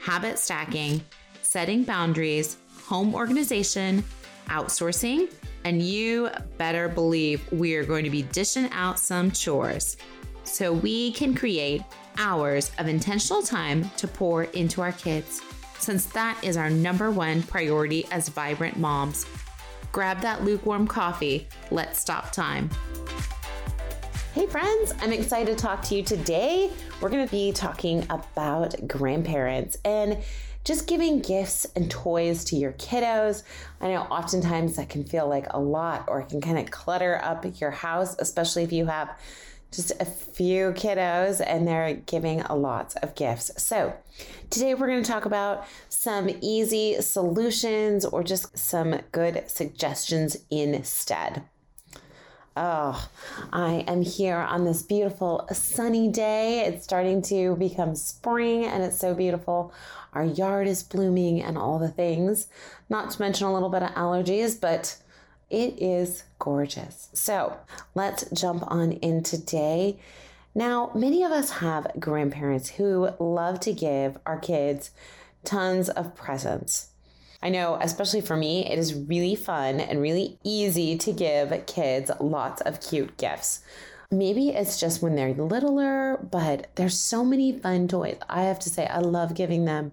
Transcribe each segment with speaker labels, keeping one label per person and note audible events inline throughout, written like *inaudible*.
Speaker 1: habit stacking, setting boundaries, home organization, outsourcing, and you better believe we are going to be dishing out some chores so we can create hours of intentional time to pour into our kids, since that is our number one priority as vibrant moms. Grab that lukewarm coffee. Let's stop time. Hey, friends, I'm excited to talk to you today. We're going to be talking about grandparents and just giving gifts and toys to your kiddos. I know oftentimes that can feel like a lot or it can kind of clutter up your house, especially if you have just a few kiddos and they're giving a lot of gifts. So, today we're going to talk about some easy solutions or just some good suggestions instead. Oh, I am here on this beautiful sunny day. It's starting to become spring and it's so beautiful. Our yard is blooming and all the things, not to mention a little bit of allergies, but it is gorgeous. So let's jump on in today. Now, many of us have grandparents who love to give our kids tons of presents. I know, especially for me, it is really fun and really easy to give kids lots of cute gifts. Maybe it's just when they're littler, but there's so many fun toys. I have to say, I love giving them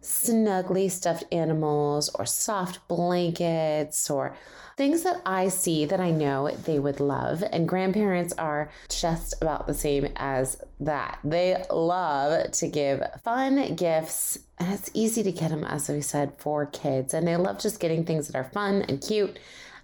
Speaker 1: snuggly stuffed animals or soft blankets or things that I see that I know they would love. And grandparents are just about the same as that. They love to give fun gifts, and it's easy to get them, as we said, for kids. And they love just getting things that are fun and cute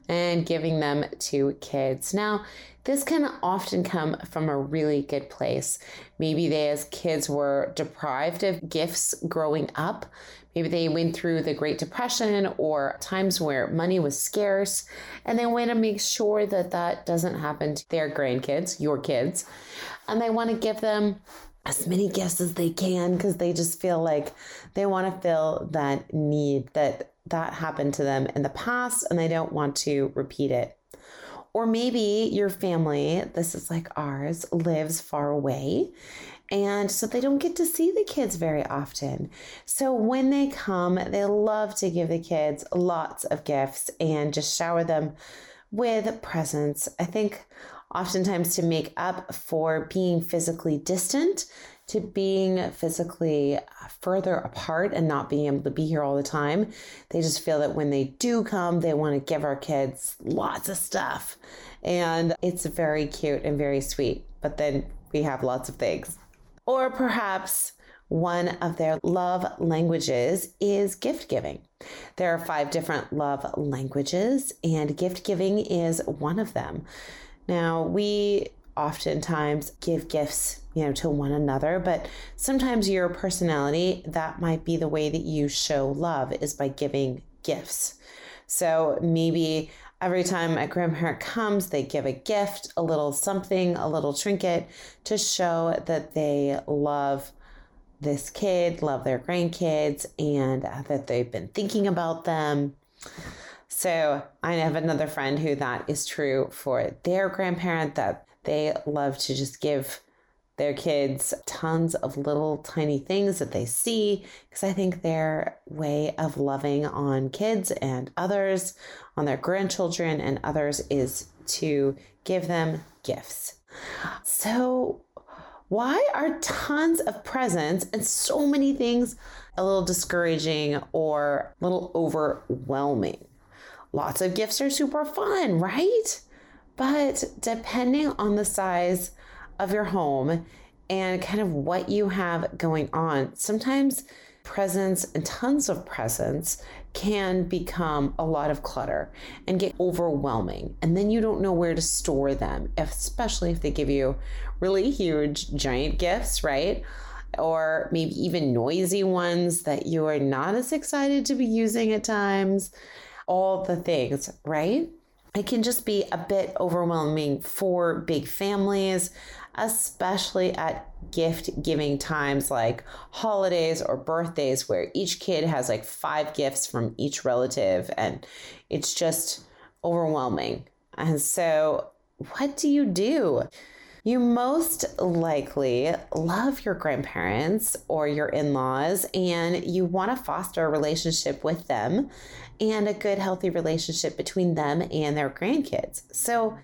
Speaker 1: and giving them to kids. Now, this can often come from a really good place. Maybe they, as kids, were deprived of gifts growing up. Maybe they went through the Great Depression or times where money was scarce, and they want to make sure that that doesn't happen to their grandkids, your kids. And they want to give them as many gifts as they can because they just feel like they want to fill that need that that happened to them in the past and they don't want to repeat it. Or maybe your family, this is like ours, lives far away. And so they don't get to see the kids very often. So when they come, they love to give the kids lots of gifts and just shower them with presents. I think oftentimes to make up for being physically distant, to being physically further apart and not being able to be here all the time. They just feel that when they do come, they want to give our kids lots of stuff. And it's very cute and very sweet. But then we have lots of things. Or perhaps one of their love languages is gift giving. There are five different love languages, and gift giving is one of them. Now, we oftentimes give gifts you know to one another but sometimes your personality that might be the way that you show love is by giving gifts. So maybe every time a grandparent comes they give a gift a little something a little trinket to show that they love this kid love their grandkids and that they've been thinking about them. So I have another friend who that is true for their grandparent that they love to just give their kids tons of little tiny things that they see because I think their way of loving on kids and others, on their grandchildren and others, is to give them gifts. So, Why are tons of presents and so many things a little discouraging or a little overwhelming? Lots of gifts are super fun, right? But depending on the size of your home and kind of what you have going on, sometimes presents and tons of presents can become a lot of clutter and get overwhelming. And then you don't know where to store them, especially if they give you really huge, giant gifts, right? Or maybe even noisy ones that you are not as excited to be using at times. All the things, right? It can just be a bit overwhelming for big families especially at gift giving times like holidays or birthdays, where each kid has like five gifts from each relative and it's just overwhelming. And so, what do you do? You most likely love your grandparents or your in laws, and you want to foster a relationship with them and a good, healthy relationship between them and their grandkids. So,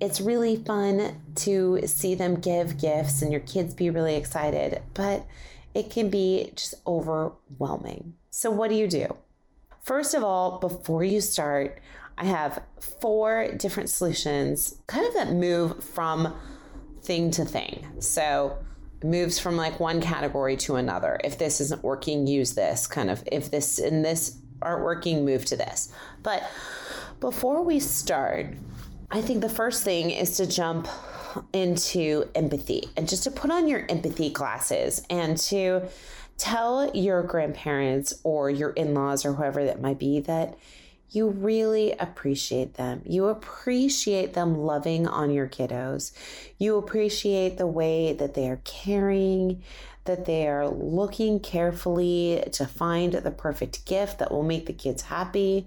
Speaker 1: it's really fun to see them give gifts and your kids be really excited, but it can be just overwhelming. So, what do you do? First of all, before you start, I have four different solutions kind of that move from thing to thing. So, moves from like one category to another. If this isn't working, use this kind of. If this and this aren't working, move to this. But before we start, I think the first thing is to jump into empathy and just to put on your empathy glasses and to tell your grandparents or your in laws or whoever that might be that you really appreciate them. You appreciate them loving on your kiddos. You appreciate the way that they are caring, that they are looking carefully to find the perfect gift that will make the kids happy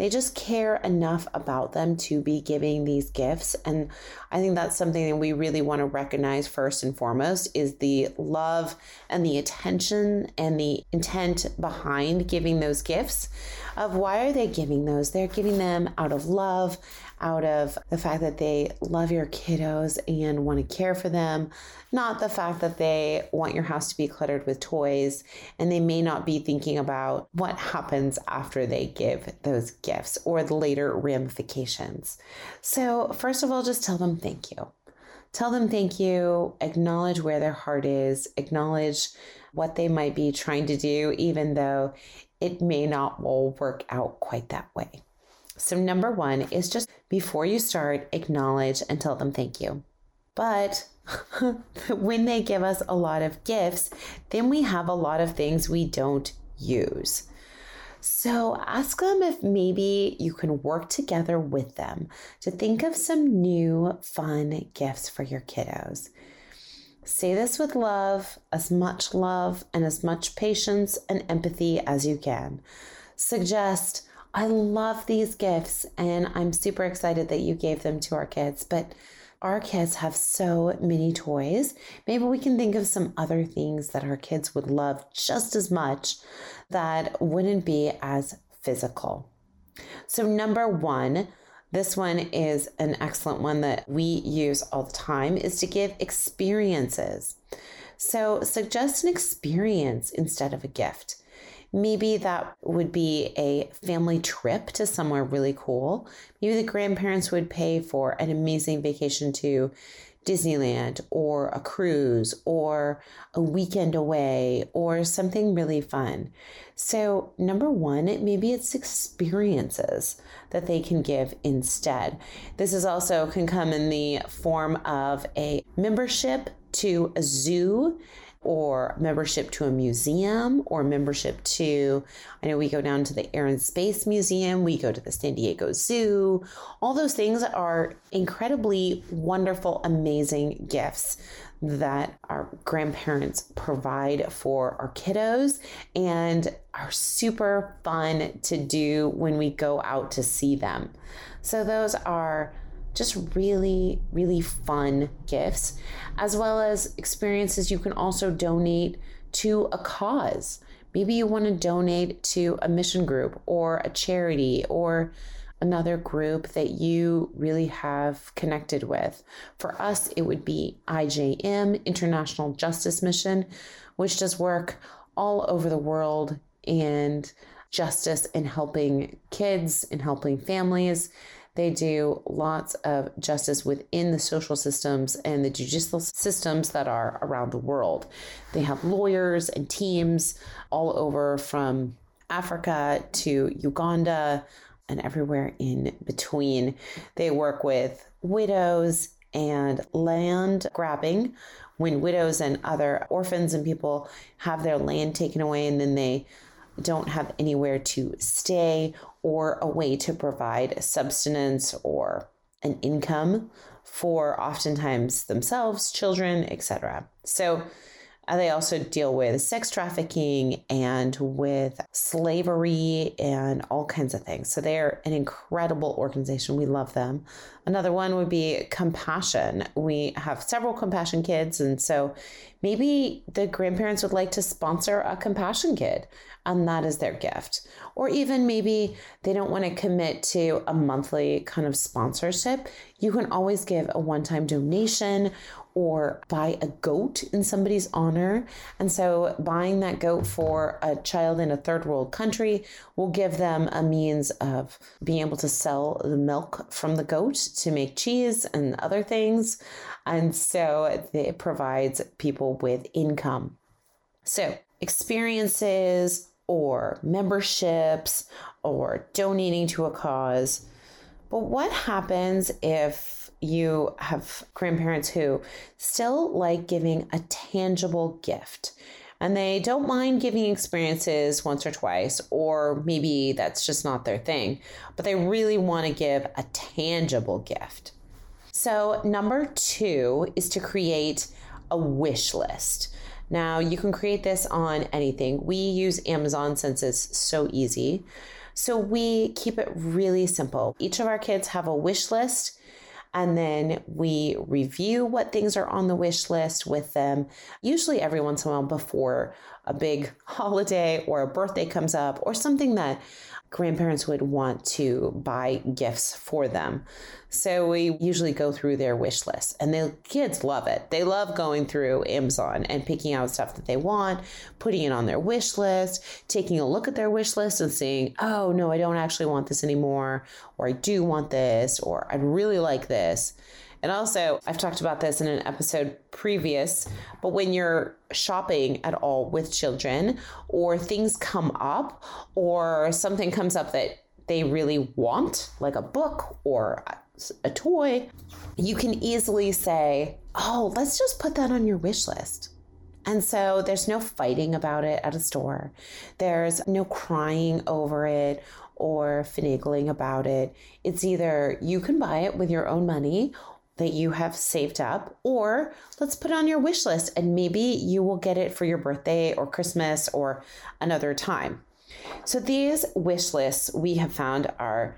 Speaker 1: they just care enough about them to be giving these gifts. And i think that's something that we really want to recognize first and foremost is the love and the attention and the intent behind giving those gifts. Of why are they giving those? They're giving them out of love out of the fact that they love your kiddos and want to care for them, not the fact that they want your house to be cluttered with toys and they may not be thinking about what happens after they give those gifts or the later ramifications. So, first of all, just tell them thank you. Tell them thank you, acknowledge where their heart is, acknowledge what they might be trying to do, even though it may not all work out quite that way. So, number one is just before you start, acknowledge and tell them thank you. But *laughs* when they give us a lot of gifts, then we have a lot of things we don't use. So ask them if maybe you can work together with them to think of some new fun gifts for your kiddos. Say this with love, as much love and as much patience and empathy as you can. Suggest, I love these gifts and I'm super excited that you gave them to our kids, but our kids have so many toys. Maybe we can think of some other things that our kids would love just as much that wouldn't be as physical. So, number one, this one is an excellent one that we use all the time is to give experiences. So, suggest an experience instead of a gift. Maybe that would be a family trip to somewhere really cool. Maybe the grandparents would pay for an amazing vacation to Disneyland or a cruise or a weekend away or something really fun. So, number one, maybe it's experiences that they can give instead. This is also can come in the form of a membership to a zoo or membership to a museum or membership to, I know we go down to the Air and Space Museum, we go to the San Diego Zoo. All those things are incredibly wonderful, amazing gifts that our grandparents provide for our kiddos and are super fun to do when we go out to see them. So, those are just really, really fun gifts, as well as experiences you can also donate to a cause. Maybe you want to donate to a mission group or a charity or another group that you really have connected with. For us, it would be IJM, International Justice Mission, which does work all over the world and justice in helping kids, and helping families. They do lots of justice within the social systems and the judicial systems that are around the world. They have lawyers and teams all over from Africa to Uganda and everywhere in between. They work with widows and land grabbing when widows and other orphans and people have their land taken away and then they don't have anywhere to stay or a way to provide subsistence or an income for oftentimes themselves, children, etc. So Uh, they also deal with sex trafficking and with slavery and all kinds of things. So they're an incredible organization. We love them. Another one would be Compassion. We have several Compassion kids. And so maybe the grandparents would like to sponsor a Compassion kid and that is their gift. Or even maybe they don't want to commit to a monthly kind of sponsorship. You can always give a one time donation or buy a goat in somebody's honor. And so buying that goat for a child in a third world country will give them a means of being able to sell the milk from the goat to make cheese and other things. And so it provides people with income. So experiences or memberships or donating to a cause. But what happens if you have grandparents who still like giving a tangible gift? And they don't mind giving experiences once or twice, or maybe that's just not their thing, but they really want to give a tangible gift. So, number two is to create a wish list. Now, you can create this on anything. We use Amazon since it's so easy. So we keep it really simple. Each of our kids have a wish list and then we review what things are on the wish list with them, usually every once in a while before a big *laughs* holiday or a birthday comes up or something that grandparents would want to buy gifts for them. So we usually go through their wish list and the kids love it. They love going through Amazon and picking out stuff that they want, putting it on their wish list, taking a look at their wish list and seeing, oh, no, I don't actually want this anymore, or I do want this, or I'd really like this. And also, I've talked about this in an episode previous, but when you're shopping at all with children, or things come up, or something comes up that they really want, like a book or a toy, you can easily say, Oh, let's just put that on your wish list. And so there's no fighting about it at a store. There's no crying over it or finagling about it. It's either you can buy it with your own money that you have saved up, or let's put on your wish list and maybe you will get it for your birthday or Christmas or another time. So these wish lists we have found are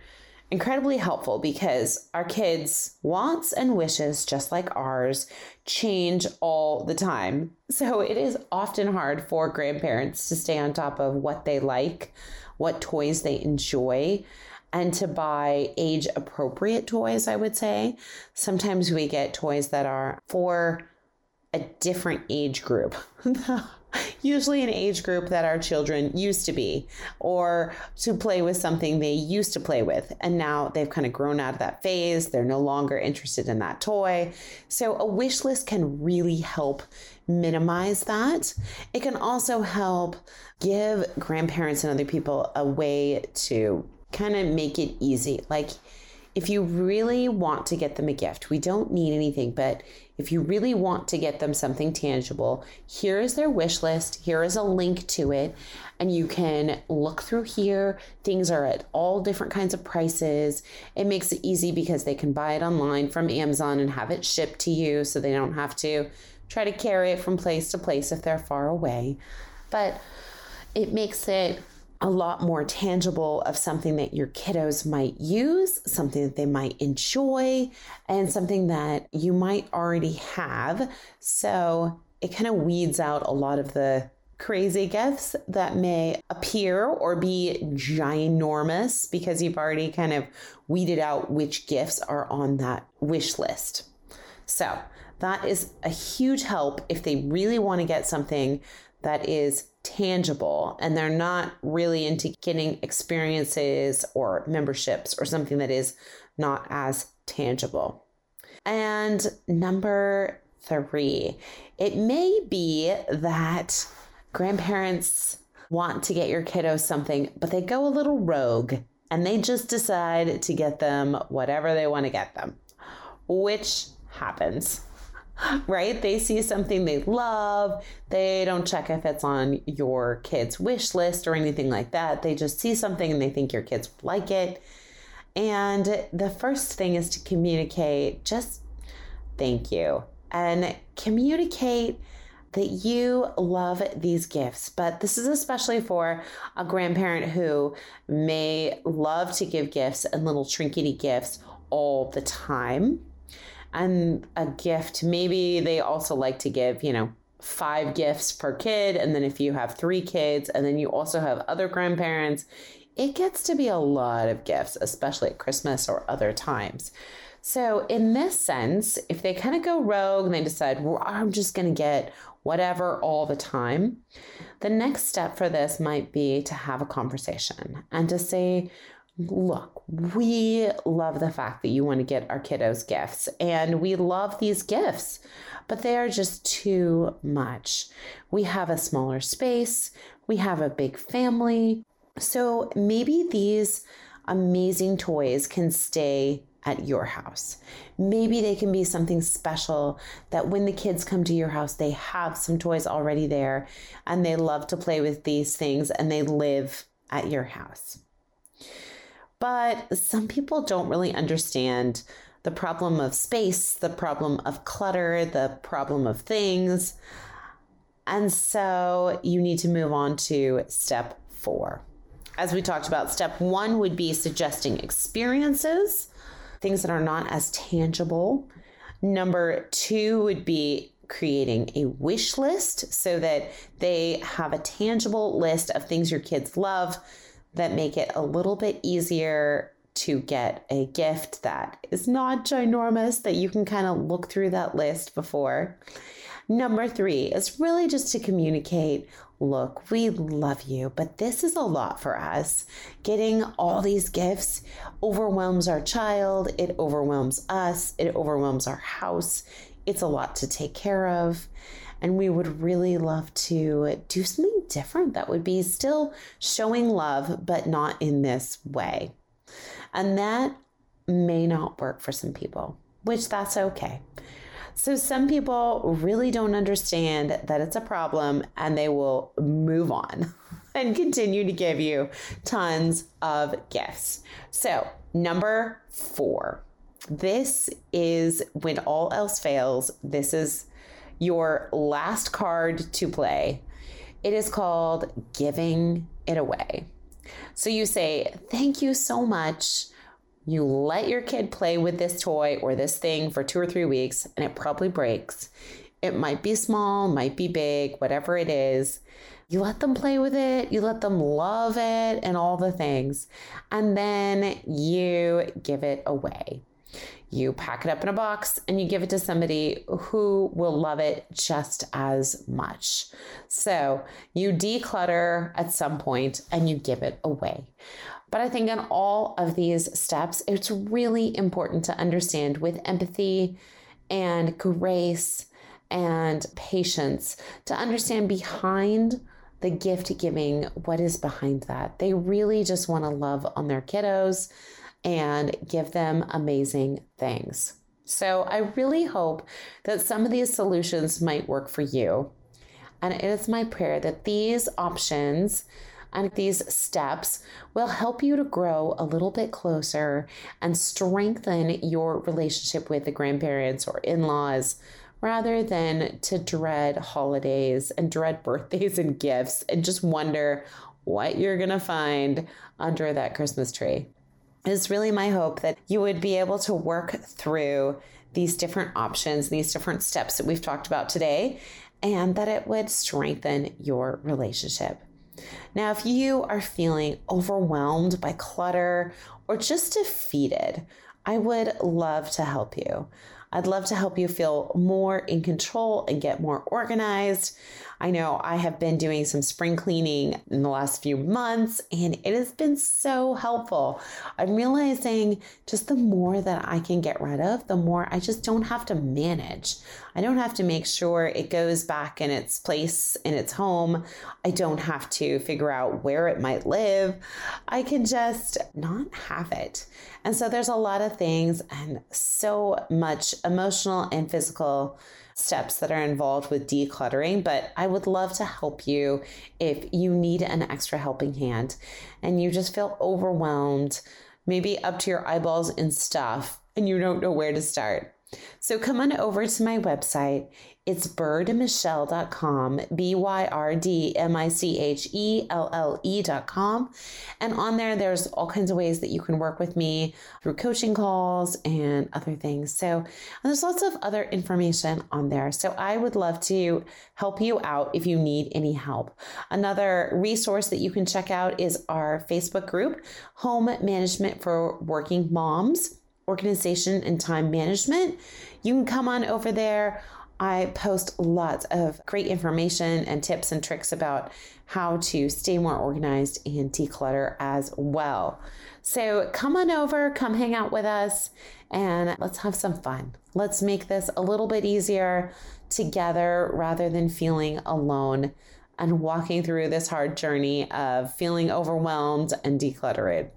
Speaker 1: incredibly helpful because our kids' wants and wishes, just like ours, change all the time. *laughs* So it is often hard for grandparents to stay on top of what they like, what toys they enjoy, and to buy age appropriate toys, I would say. Sometimes we get toys that are for a different age group. *laughs* Usually, an age group that our children used to be, or to play with something they used to play with. And now they've kind of grown out of that phase. They're no longer interested in that toy. So, a wish list can really help minimize that. It can also help give grandparents and other people a way to kind of make it easy. Like, if you really want to get them a gift, we don't need anything, but if you really want to get them something tangible, here is their wish list. Here is a link to it. And you can look through here. Things are at all different kinds of prices. It makes it easy because they can buy it online from Amazon and have it shipped to you so they don't have to try to carry it from place to place if they're far away. But it makes it a lot more tangible of something that your kiddos might use, something that they might enjoy, and something that you might already have. So it kind of weeds out a lot of the crazy gifts that may appear or be ginormous because you've already kind of weeded out which gifts are on that wish list. So, that is a huge help if they really want to get something that is tangible and they're not really into getting experiences or memberships or something that is not as tangible. And number three, it may be that grandparents want to get your kiddos something, but they go a little rogue and they just decide to get them whatever they want to get them, which happens right? They see something they love. They don't check if it's on your kid's wish list or anything like that. They just see something and they think your kids like it. And the first thing is to communicate just thank you and communicate that you love these gifts. But this is especially for a grandparent who may love to give gifts and little trinkety gifts all the time and a gift. Maybe they also like to give, you know, five gifts per kid. And then if you have three kids and then you also have other grandparents, it gets to be a lot of gifts, especially at Christmas or other times. So, in this sense, if they kind of go rogue and they decide, well, I'm just going to get whatever all the time, the next step for this might be to have a conversation and to say, look, we love the fact that you want to get our kiddos gifts and we love these gifts, but they are just too much. We have a smaller space, we have a big family. So maybe these amazing toys can stay at your house. Maybe they can be something special that when the kids come to your house, they have some toys already there and they love to play with these things and they live at your house. But some people don't really understand the problem of space, the problem of clutter, the problem of things. And so you need to move on to step four. As we talked about, step one would be suggesting experiences, things that are not as tangible. Number two would be creating a wish list so that they have a tangible list of things your kids love that make it a little bit easier to get a gift that is not ginormous, that you can kind of look through that list before. Number three is really just to communicate look, we love you, but this is a lot for us. Getting all these gifts overwhelms our child, it overwhelms us, it overwhelms our house. It's a lot to take care of. And we would really love to do something different that would be still showing love, but not in this way. And that may not work for some people, which that's okay. So, some people really don't understand that it's a problem and they will move on *laughs* and continue to give you tons of gifts. So, number four, this is when all else fails, this is your last card to play. It is called Giving It Away. So you say, Thank you so much. You let your kid play with this toy or this thing for two or three weeks, and it probably breaks. It might be small, might be big, whatever it is. You let them play with it, you let them love it, and all the things. And then you give it away. You pack it up in a box and you give it to somebody who will love it just as much. So you declutter at some point and you give it away. But I think in all of these steps, it's really important to understand with empathy and grace and patience to understand behind the gift giving what is behind that. They really just want to love on their kiddos and give them amazing things. So I really hope that some of these solutions might work for you. And it is my prayer that these options and these steps will help you to grow a little bit closer and strengthen your relationship with the grandparents or in laws rather than to dread holidays and dread *laughs* birthdays and gifts and just wonder what you're going to find under that Christmas tree. It's really my hope that you would be able to work through these different options, these different steps that we've talked about today, and that it would strengthen your relationship. Now, if you are feeling overwhelmed by clutter or just defeated, I would love to help you. I'd love to help you feel more in control and get more organized. I know I have been doing some spring cleaning in the last few months and it has been so helpful. I'm realizing just the more that I can get rid of, the more I just don't have to manage. I don't have to make sure it goes back in its place in its home. I don't have to figure out where it might live. I can just not have it. And so there's a lot of things and so much emotional and physical steps that are involved with decluttering, but I would love to help you if you need an extra helping hand and you just feel overwhelmed, maybe up to your eyeballs in stuff, and you don't know where to start. So come on over to my website. It's byrdmichelle.com, B Y R D M I C H E L L E.com. And on there, there's all kinds of ways that you can work with me through coaching calls and other things. So there's lots of other information on there. So I would love to help you out if you need any help. Another resource that you can check out is our Facebook group, Home Management for Working Moms organization and time management. You can come on over there. I post lots of great information and tips and tricks about how to stay more organized and declutter as well. So come on over, come hang out with us, and let's have some fun. Let's make this a little bit easier together rather than feeling alone and walking through this hard journey of feeling overwhelmed and decluttered.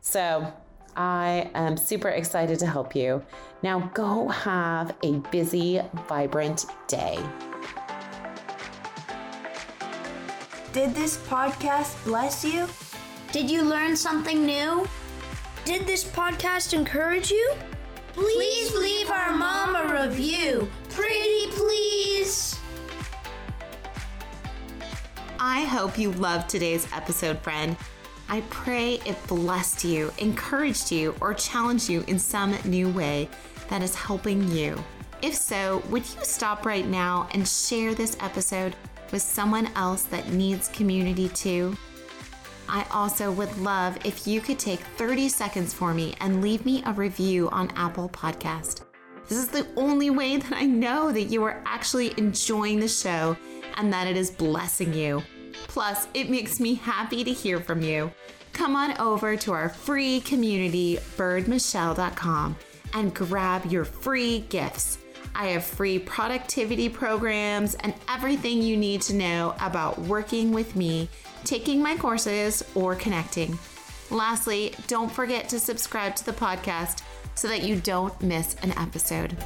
Speaker 1: So, I am super excited to help you. Now go have a busy, vibrant day.
Speaker 2: Did this podcast bless you? Did you learn something new? Did this podcast encourage you? Please leave our mom a review. Pretty please.
Speaker 1: I hope you loved today's episode, friend. I pray it blessed you, encouraged you, or challenged you in some new way that is helping you. If so, would you stop right now and share this episode with someone else that needs community too? I also would love if you could take 30 seconds for me and leave me a review on Apple Podcast. This is the only way that I know that you are actually enjoying the show and that it is blessing you. Plus, it makes me happy to hear from you. Come on over to our free community, byrdmichelle.com, and grab your free gifts. I have free productivity programs and everything you need to know about working with me, taking my courses, or connecting. Lastly, don't forget to subscribe to the podcast so that you don't miss an episode.